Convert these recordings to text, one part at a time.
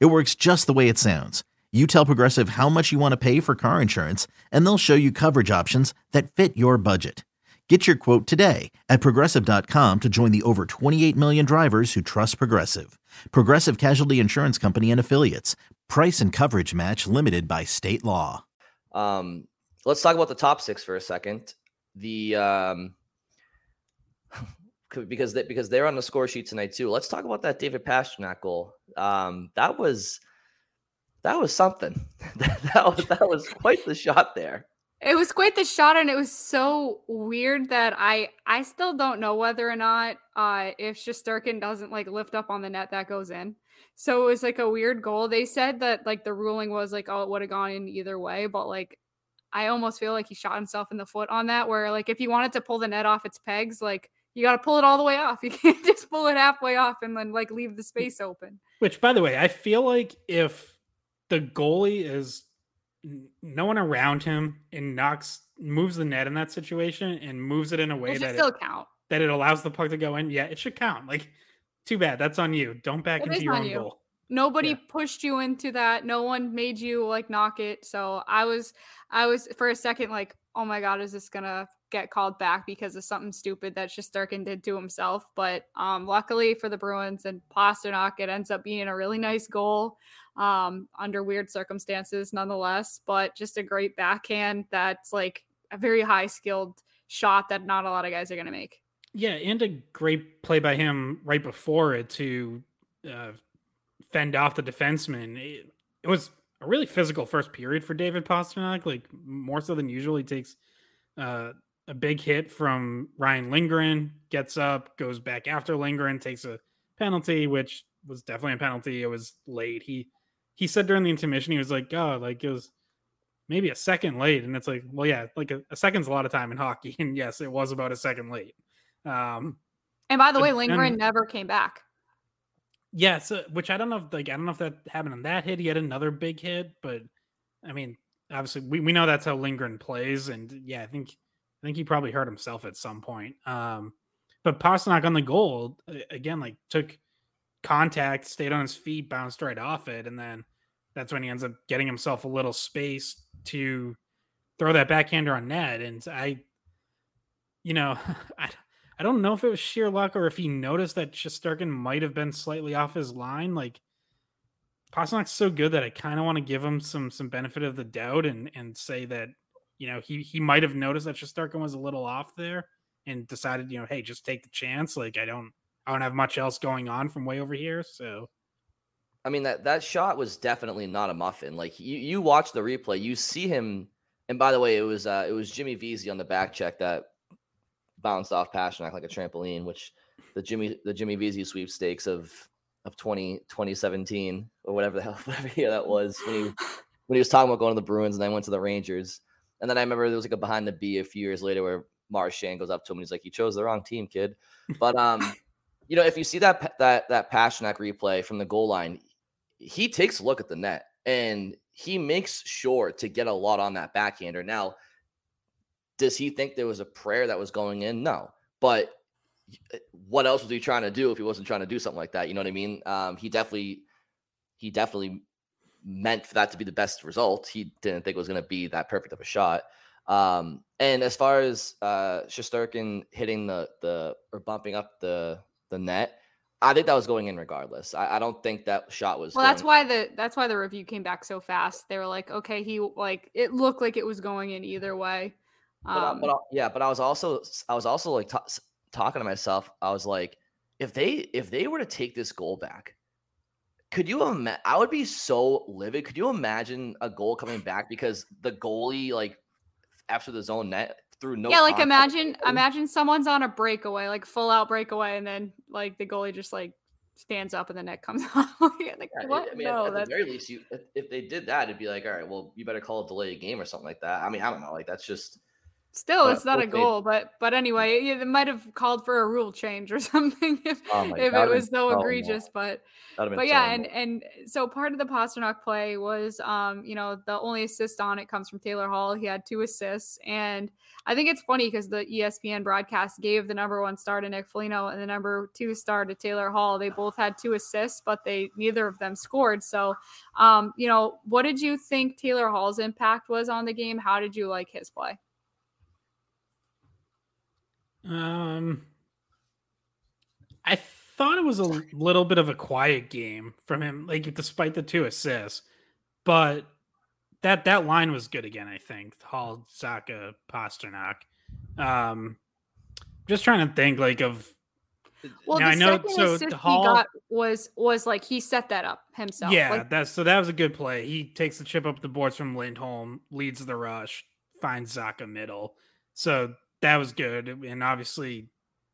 It works just the way it sounds. You tell Progressive how much you want to pay for car insurance, and they'll show you coverage options that fit your budget. Get your quote today at progressive.com to join the over 28 million drivers who trust Progressive. Progressive Casualty Insurance Company and Affiliates. Price and coverage match limited by state law. Um, let's talk about the top six for a second. The um, because they, because they're on the score sheet tonight too. Let's talk about that David Pastrnak goal. Um, that was that was something. that was that was quite the shot there. It was quite the shot, and it was so weird that I I still don't know whether or not uh, if Shesterkin doesn't like lift up on the net that goes in. So it was like a weird goal. They said that like the ruling was like oh it would have gone in either way, but like I almost feel like he shot himself in the foot on that. Where like if he wanted to pull the net off its pegs, like you got to pull it all the way off. You can't just pull it halfway off and then like leave the space open. Which, by the way, I feel like if the goalie is no one around him and knocks moves the net in that situation and moves it in a way that still it, count that it allows the puck to go in, yeah, it should count. Like, too bad. That's on you. Don't back it into your own you. goal. Nobody yeah. pushed you into that. No one made you like knock it. So I was, I was for a second like, oh my god, is this gonna get called back because of something stupid that Shesterkin did to himself? But um, luckily for the Bruins and Pastrnak, it ends up being a really nice goal um, under weird circumstances, nonetheless. But just a great backhand that's like a very high skilled shot that not a lot of guys are gonna make. Yeah, and a great play by him right before it to uh, fend off the defenseman. It, it, was a really physical first period for David Pastrnak, like more so than usual. He takes uh, a big hit from Ryan Lindgren, gets up, goes back after Lindgren, takes a penalty, which was definitely a penalty. It was late. He he said during the intermission, he was like, "Oh, like it was maybe a second late," and it's like, well, yeah, like a, a second's a lot of time in hockey, and yes, it was about a second late. Um, and by the way, Lindgren never came back. Yeah, so which I don't know if like I don't know if that happened on that hit. He had another big hit, but I mean, obviously we, we know that's how Lindgren plays, and yeah, I think I think he probably hurt himself at some point. Um, but Pastrnak on the goal again, like took contact, stayed on his feet, bounced right off it, and then that's when he ends up getting himself a little space to throw that backhander on net. And I, you know, I I don't know if it was sheer luck or if he noticed that Shesterkin might have been slightly off his line. Like Pastrnak's so good that I kind of want to give him some some benefit of the doubt and and say that you know he he might have noticed that Shesterkin was a little off there and decided you know hey just take the chance. Like I don't I don't have much else going on from way over here, so. I mean that that shot was definitely not a muffin. Like you you watch the replay, you see him. And by the way, it was uh, it was Jimmy Vesey on the back check that bounced off Pastrnak like a trampoline, which the Jimmy the Jimmy Vesey sweepstakes of of 20, 2017 or whatever the hell whatever year that was when he when he was talking about going to the Bruins and then went to the Rangers. And then I remember there was like a behind the B a few years later where Marchand goes up to him and he's like, "You chose the wrong team, kid." But um, you know, if you see that that that Pastrnak replay from the goal line, he takes a look at the net and he makes sure to get a lot on that backhander. Now, does he think there was a prayer that was going in? No. But eh, what else was he trying to do if he wasn't trying to do something like that? You know what I mean? Um, he definitely, he definitely meant for that to be the best result. He didn't think it was going to be that perfect of a shot. Um, and as far as uh, hitting the the or bumping up the the net, I think that was going in regardless. I, I don't think that shot was. Well, that's why the that's why the review came back so fast. They were like, okay, he like it looked like it was going in either way. Um, but, but yeah, but I was also I was also like t- talking to myself. I was like, if they if they were to take this goal back, could you imagine? I would be so livid. Could you imagine a goal coming back because the goalie like after the zone net through no. Yeah, like imagine imagine someone's on a breakaway, like full out breakaway, and then like the goalie just like stands up and the net comes off. like, Yeah, what? I mean, no, at, that's the very least, you if, if they did that, it'd be like, all right, well, you better call a delayed game or something like that. I mean, I don't know, like that's just still but it's not a goal, but but anyway, it might have called for a rule change or something if Oh if God, it was so egregious. But have been but yeah, and and so part of the Pastrnak play was, um, you know, the only assist on it comes from Taylor Hall. He had two assists, and I think it's funny because the ESPN broadcast gave the number one star to Nick Foligno and the number two star to Taylor Hall. They both had two assists, but they neither of them scored. So, um, you know, what did you think Taylor Hall's impact was on the game? How did you like his play? Um, I thought it was a little bit of a quiet game from him, like despite the two assists, but that that line was good again. I think Hall, Zacha, Pastrnak. Um, just trying to think like of Well, Now, the I know- second so assist Hall- he got was was like he set that up himself. yeah, Like, that's so that was a good play. He takes the chip up the boards from Lindholm, leads the rush, finds Zacha middle. So that was good, and obviously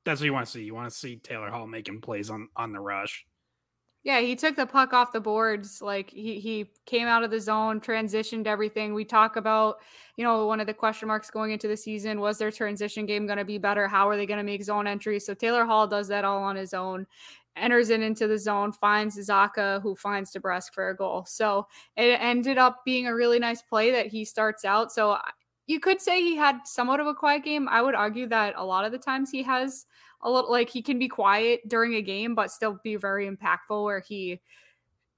that's what you want to see. You want to see Taylor Hall making plays on on the rush. Yeah, he took the puck off the boards. Like he he came out of the zone, transitioned everything. We talk about, you know, one of the question marks going into the season was their transition game going to be better? How are they going to make zone entries? So Taylor Hall does that all on his own. Enters it into the zone, finds Zacha, who finds DeBrusk for a goal. So it ended up being a really nice play that he starts out. So you could say he had somewhat of a quiet game. I would argue that a lot of the times he has a little like he can be quiet during a game but still be very impactful where he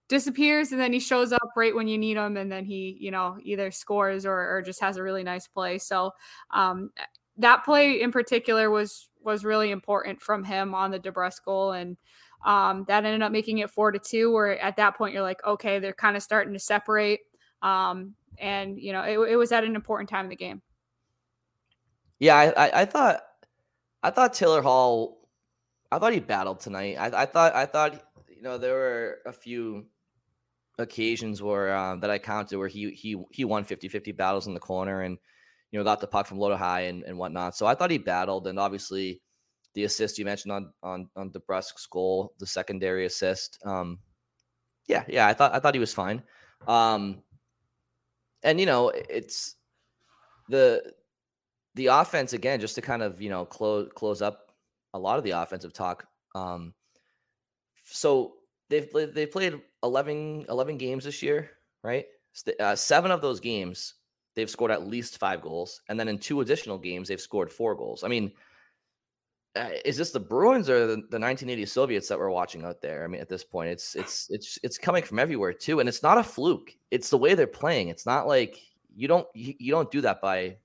disappears and then he shows up right when you need him and then he you know either scores or, or just has a really nice play so um that play in particular was was really important from him on the DeBrusk goal and um that ended up making it four to two where at that point you're like okay they're kind of starting to separate um and you know it, it was at an important time in the game Yeah, I, I, I thought I thought Taylor Hall I thought he battled tonight. I, I thought I thought you know there were a few occasions where um, that I counted where he he he won 50-50 battles in the corner and you know got the puck from low to high and, and whatnot. So I thought he battled and obviously the assist you mentioned on on on DeBrusk's goal, the secondary assist. Um, yeah, yeah, I thought I thought he was fine. Um, and you know it's the the offense again, just to kind of you know close close up a lot of the offensive talk. Um, so they've they've played 11, 11 games this year, right? Uh, seven of those games they've scored at least five goals, and then in two additional games they've scored four goals. I mean, uh, is this the Bruins or the, the 1980 Soviets that we're watching out there? I mean, at this point, it's it's it's it's coming from everywhere too, and it's not a fluke. It's the way they're playing. It's not like you don't you, you don't do that by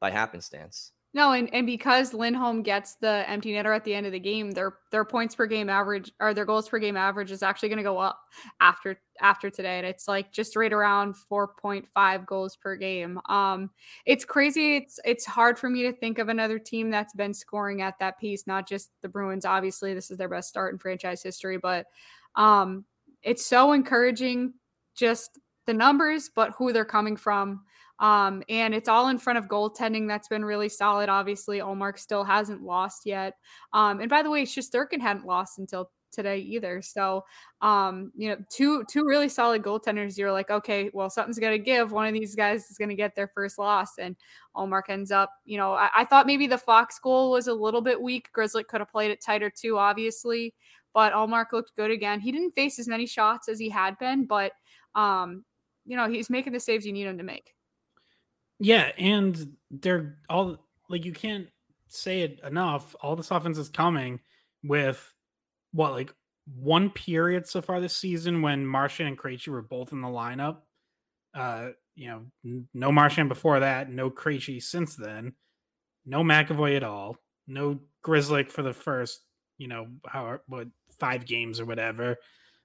by happenstance. No, and, and because Lindholm gets the empty netter at the end of the game, their their points per game average or their goals per game average is actually going to go up after after today, and it's like just right around four point five goals per game. Um, it's crazy. It's it's hard for me to think of another team that's been scoring at that pace. Not just the Bruins. Obviously, this is their best start in franchise history, but um, it's so encouraging. Just the numbers, but who they're coming from. Um, and it's all in front of goaltending that's been really solid. Obviously, Ullmark still hasn't lost yet. Um, and by the way, Shesterkin hadn't lost until today either. So, um, you know, two two really solid goaltenders. You're like, okay, well, something's gonna give. One of these guys is gonna get their first loss, and Ullmark ends up. You know, I, I thought maybe the Fox goal was a little bit weak. Grizzly could have played it tighter too, obviously, but Ullmark looked good again. He didn't face as many shots as he had been, but um, you know, he's making the saves you need him to make. Yeah, and they're all like you can't say it enough. All this offense is coming with what like one period so far this season when Marchand and Krejci were both in the lineup. Uh, you know, n- no Marchand before that, no Krejci since then, no McAvoy at all, no Grzelcyk for the first, you know, how what five games or whatever.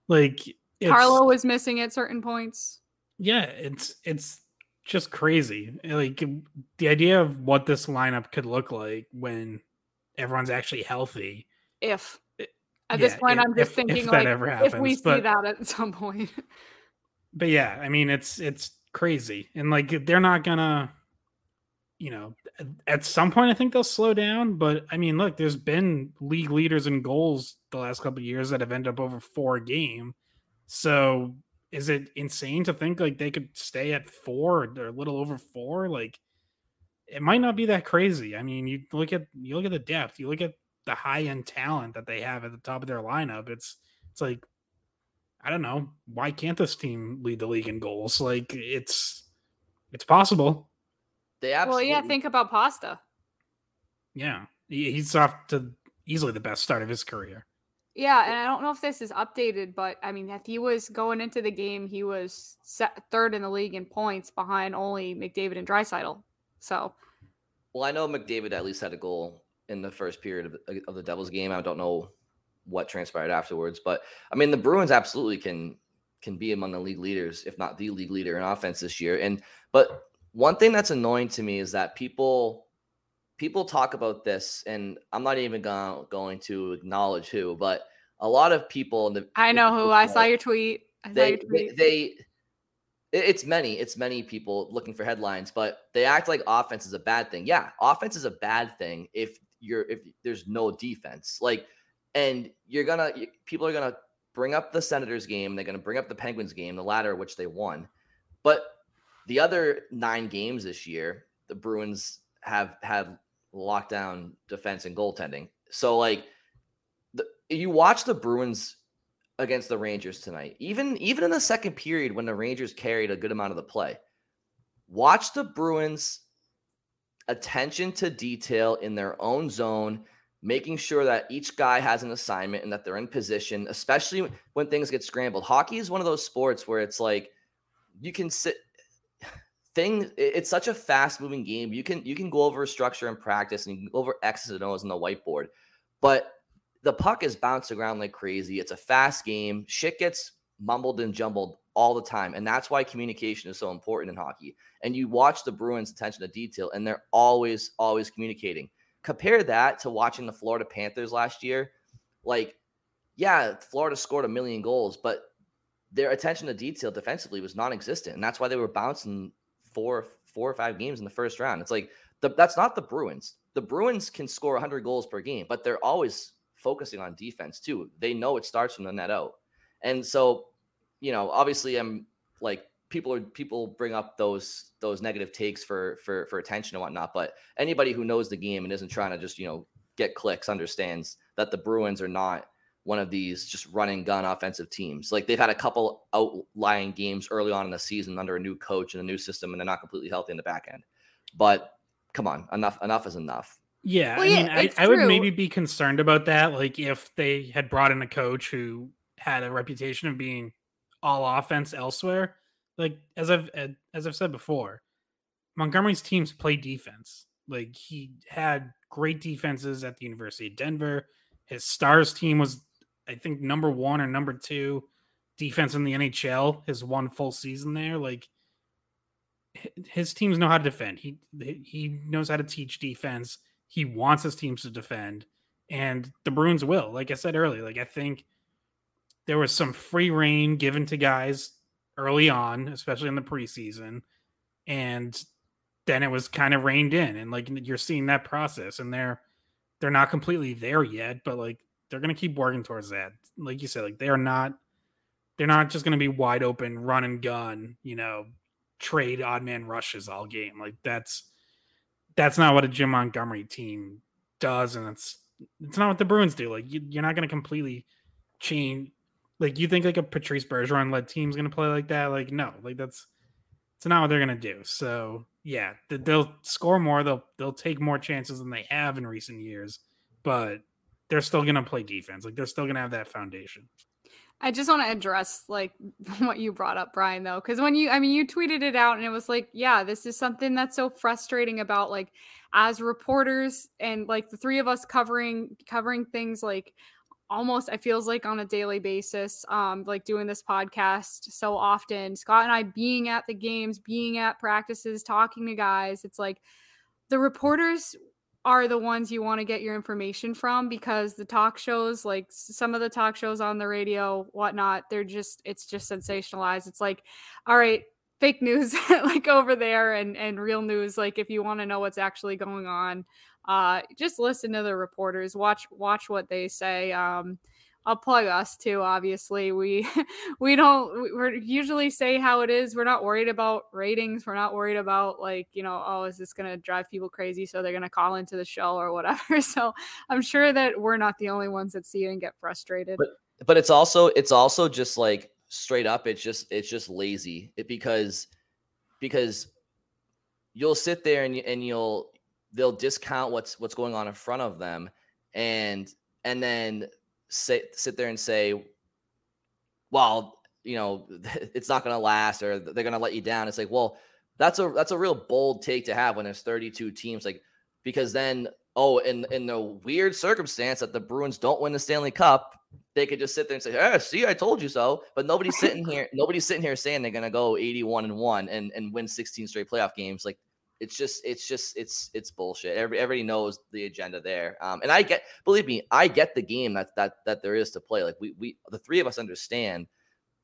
Like it's, Carlo was missing at certain points. yeah, it's it's just crazy. Like the idea of what this lineup could look like when everyone's actually healthy. If at this point, if- I'm just if- thinking if that like ever if we happens, see but- that at some point. But yeah, I mean it's it's crazy. And like they're not gonna you know, at some point I think they'll slow down. But I mean, look, there's been league leaders in goals the last couple of years that have ended up over four a game. So is it insane to think like they could stay at four or a little over four? Like it might not be that crazy. I mean, you look at you look at the depth, you look at the high end talent that they have at the top of their lineup. It's it's like I don't know why can't this team lead the league in goals? Like it's it's possible. They absolutely. Well, yeah. Think about Pasta. Yeah, he's off to easily the best start of his career. Yeah, and I don't know if this is updated, but I mean, if he was going into the game, he was set third in the league in points behind only McDavid and Draisaitl. So, well, I know McDavid at least had a goal in the first period of, uh, of the Devils game. I don't know what transpired afterwards, but I mean, the Bruins absolutely can can be among the league leaders, if not the league leader in offense this year. And but one thing that's annoying to me is that people people talk about this, and I'm not even going going to acknowledge who, but a lot of people. In The, I know who. I saw your tweet. I they, your tweet. they, they it's many it's many people looking for headlines but they act like offense is a bad thing yeah offense is a bad thing if you're if there's no defense like and you're gonna people are gonna bring up the senators game they're gonna bring up the penguins game the latter which they won but the other nine games this year the bruins have had lockdown defense and goaltending so like the, you watch the bruins against the Rangers tonight. Even even in the second period when the Rangers carried a good amount of the play. Watch the Bruins attention to detail in their own zone, making sure that each guy has an assignment and that they're in position, especially when things get scrambled. Hockey is one of those sports where it's like you can sit thing it's such a fast moving game. You can you can go over structure and practice and over X's and O's on the whiteboard. But the puck is bouncing around like crazy. It's a fast game. Shit gets mumbled and jumbled all the time. And that's why communication is so important in hockey. And you watch the Bruins' attention to detail, and they're always, always communicating. Compare that to watching the Florida Panthers last year. Like, yeah, Florida scored a million goals, but their attention to detail defensively was non-existent. And that's why they were bouncing four, four or five games in the first round. It's like the, that's not the Bruins. The Bruins can score 100 goals per game, but they're always focusing on defense too. They know it starts from the net out. And so, you know, obviously I'm like people are people bring up those those negative takes for for for attention and whatnot. But anybody who knows the game and isn't trying to just, you know, get clicks understands that the Bruins are not one of these just running gun offensive teams. Like they've had a couple outlying games early on in the season under a new coach and a new system, and they're not completely healthy in the back end. But come on, enough enough is enough. Yeah, well, I mean, I, I, would maybe be concerned about that. Like if they had brought in a coach who had a reputation of being all offense elsewhere. Like as I've as I've said before, Montgomery's teams play defense. Like he had great defenses at the University of Denver. His stars team was, I think, number one or number two defense in the NHL. His one full season there, like his teams know how to defend. He he knows how to teach defense he wants his teams to defend, and the Bruins will. Like I said earlier, like I think there was some free reign given to guys early on, especially in the preseason, and then it was kind of reined in, and like you're seeing that process, and they're they're not completely there yet, but like they're gonna keep working towards that. Like you said, like they are not they're not just gonna be wide open, run and gun, you know, trade odd man rushes all game. Like that's that's not what a Jim Montgomery team does, and it's it's not what the Bruins do. Like you, are not going to completely change. Like you think like a Patrice Bergeron led team's going to play like that? Like no, like that's it's not what they're going to do. So yeah, they'll score more. They'll they'll take more chances than they have in recent years, but they're still going to play defense. Like they're still going to have that foundation. I just want to address like what you brought up, Brian, though, because when you, I mean, you tweeted it out and it was like, yeah, this is something that's so frustrating about like as reporters and like the three of us covering covering things like almost it feels like on a daily basis um like doing this podcast so often scott and i being at the games being at practices talking to guys it's like the reporters are the ones you want to get your information from because the talk shows, like some of the talk shows on the radio, whatnot, they're just, it's just sensationalized. It's like, all right, fake news like over there and and real news like if you want to know what's actually going on uh just listen to the reporters watch watch what they say um I'll plug us too. Obviously, we we don't we usually say how it is. We're not worried about ratings. We're not worried about like you know, oh, is this gonna drive people crazy? So they're gonna call into the show or whatever. So I'm sure that we're not the only ones that see it and get frustrated. But but it's also it's also just like straight up. It's just it's just lazy. It because because you'll sit there and and you'll they'll discount what's what's going on in front of them and and then sit sit there and say, well, you know, it's not going to last or they're going to let you down. It's like, well, that's a that's a real bold take to have when there's 32 teams, like because then oh, in in the weird circumstance that the Bruins don't win the Stanley Cup, they could just sit there and say, "Hey, see, I told you so." But nobody's sitting here. Nobody's sitting here saying they're going to go 81 and one and and win 16 straight playoff games. Like it's just it's just it's it's bullshit. Everybody, everybody knows the agenda there. Um, and I get believe me, I get the game that that that there is to play. Like we we the three of us understand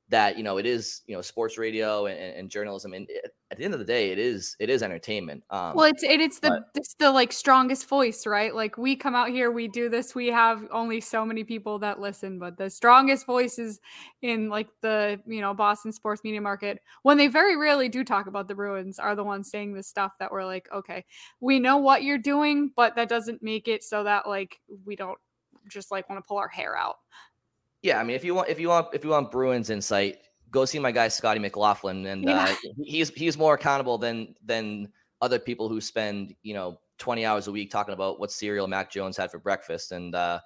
that you know it is you know sports radio and, and journalism and it, at the end of the day it is it is entertainment um well it's it, it's the but, it's the like strongest voice right? Like we come out here we do this we have only so many people that listen but the strongest voices in like the you know boston sports media market when they very rarely do talk about the bruins are the ones saying this stuff that we're like okay we know what you're doing but that doesn't make it so that like we don't just like want to pull our hair out yeah, I mean, if you want, if you want, if you want Bruins insight, go see my guy Scotty McLaughlin, and yeah. uh, he's he's more accountable than than other people who spend you know 20 hours a week talking about what cereal Mac Jones had for breakfast and uh,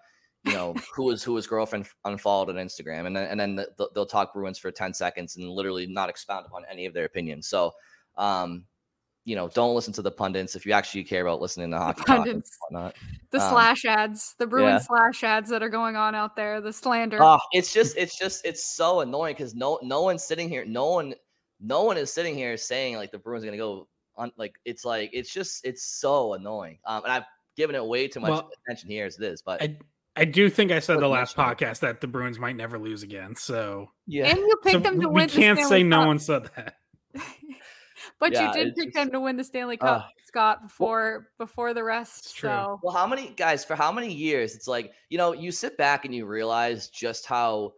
you know who was who his girlfriend unfollowed on Instagram, and then and then the, they'll talk Bruins for 10 seconds and literally not expound upon any of their opinions. So um, you know, don't listen to the pundits if you actually care about listening to hockey. Pundits, the um, slash ads, the Bruin yeah. slash ads that are going on out there, the slander. Uh, it's just, it's just, it's so annoying because no, no one's sitting here, no one, no one is sitting here saying like the Bruins are gonna go on. Like it's like it's just, it's so annoying. Um, and I've given it way too much well, attention here as it is, but. I, I do think I said the last podcast that the Bruins might never lose again. So yeah, and you picked so them to we win. We can't say no one said that. But yeah, you did pick just, them to win the Stanley Cup, uh, Scott, before before the rest. So well, how many guys for how many years? It's like you know, you sit back and you realize just how,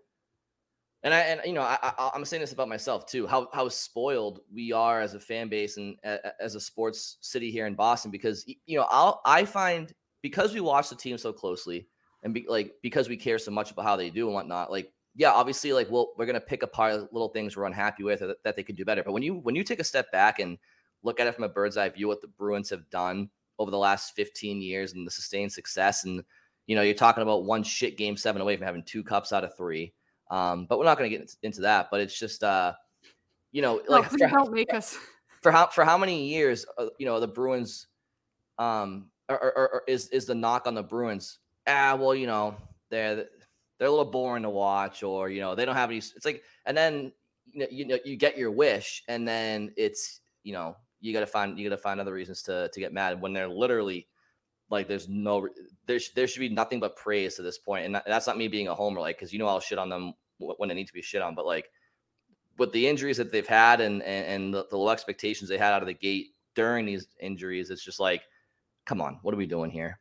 and I and you know, I, I am saying this about myself too. How how spoiled we are as a fan base and as a sports city here in Boston because you know I'll I find because we watch the team so closely and be, like because we care so much about how they do and whatnot, like yeah, obviously, like we'll we're gonna pick apart little things we're unhappy with that, that they could do better. But when you when you take a step back and look at it from a bird's eye view, what the Bruins have done over the last 15 years and the sustained success, and you know, you're talking about one shit game seven away from having two cups out of three. Um, but we're not gonna get into that. But it's just uh, you know, like for, don't make us for how for how many years uh, you know the Bruins um or, or, or is is the knock on the Bruins? Ah, well, you know, they're they're a little boring to watch, or you know, they don't have any. It's like, and then you know, you you get your wish, and then it's you know, you got to find you got to find other reasons to to get mad when they're literally like there's no there there should be nothing but praise to this point, and that's not me being a homer, like because you know I'll shit on them when they need to be shit on, but like with the injuries that they've had and and, and the, the low expectations they had out of the gate during these injuries, it's just like, come on, what are we doing here?